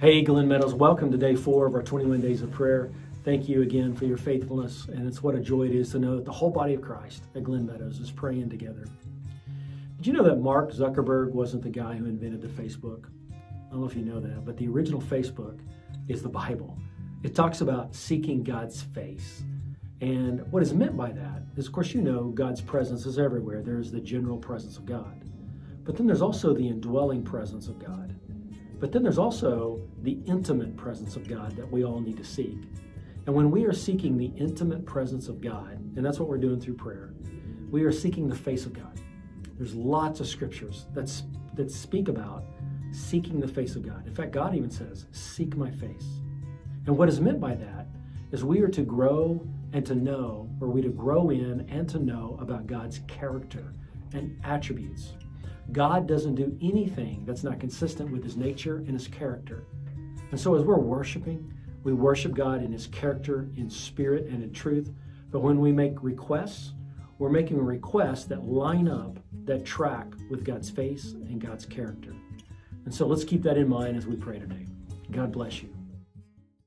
Hey, Glen Meadows, welcome to day four of our 21 days of prayer. Thank you again for your faithfulness, and it's what a joy it is to know that the whole body of Christ at Glen Meadows is praying together. Did you know that Mark Zuckerberg wasn't the guy who invented the Facebook? I don't know if you know that, but the original Facebook is the Bible. It talks about seeking God's face. And what is meant by that is, of course, you know God's presence is everywhere. There's the general presence of God. But then there's also the indwelling presence of God. But then there's also the intimate presence of God that we all need to seek. And when we are seeking the intimate presence of God, and that's what we're doing through prayer, we are seeking the face of God. There's lots of scriptures that's, that speak about seeking the face of God. In fact, God even says, Seek my face. And what is meant by that is we are to grow and to know, or we to grow in and to know about God's character and attributes. God doesn't do anything that's not consistent with his nature and his character. And so as we're worshiping, we worship God in his character, in spirit, and in truth. But when we make requests, we're making requests that line up, that track with God's face and God's character. And so let's keep that in mind as we pray today. God bless you.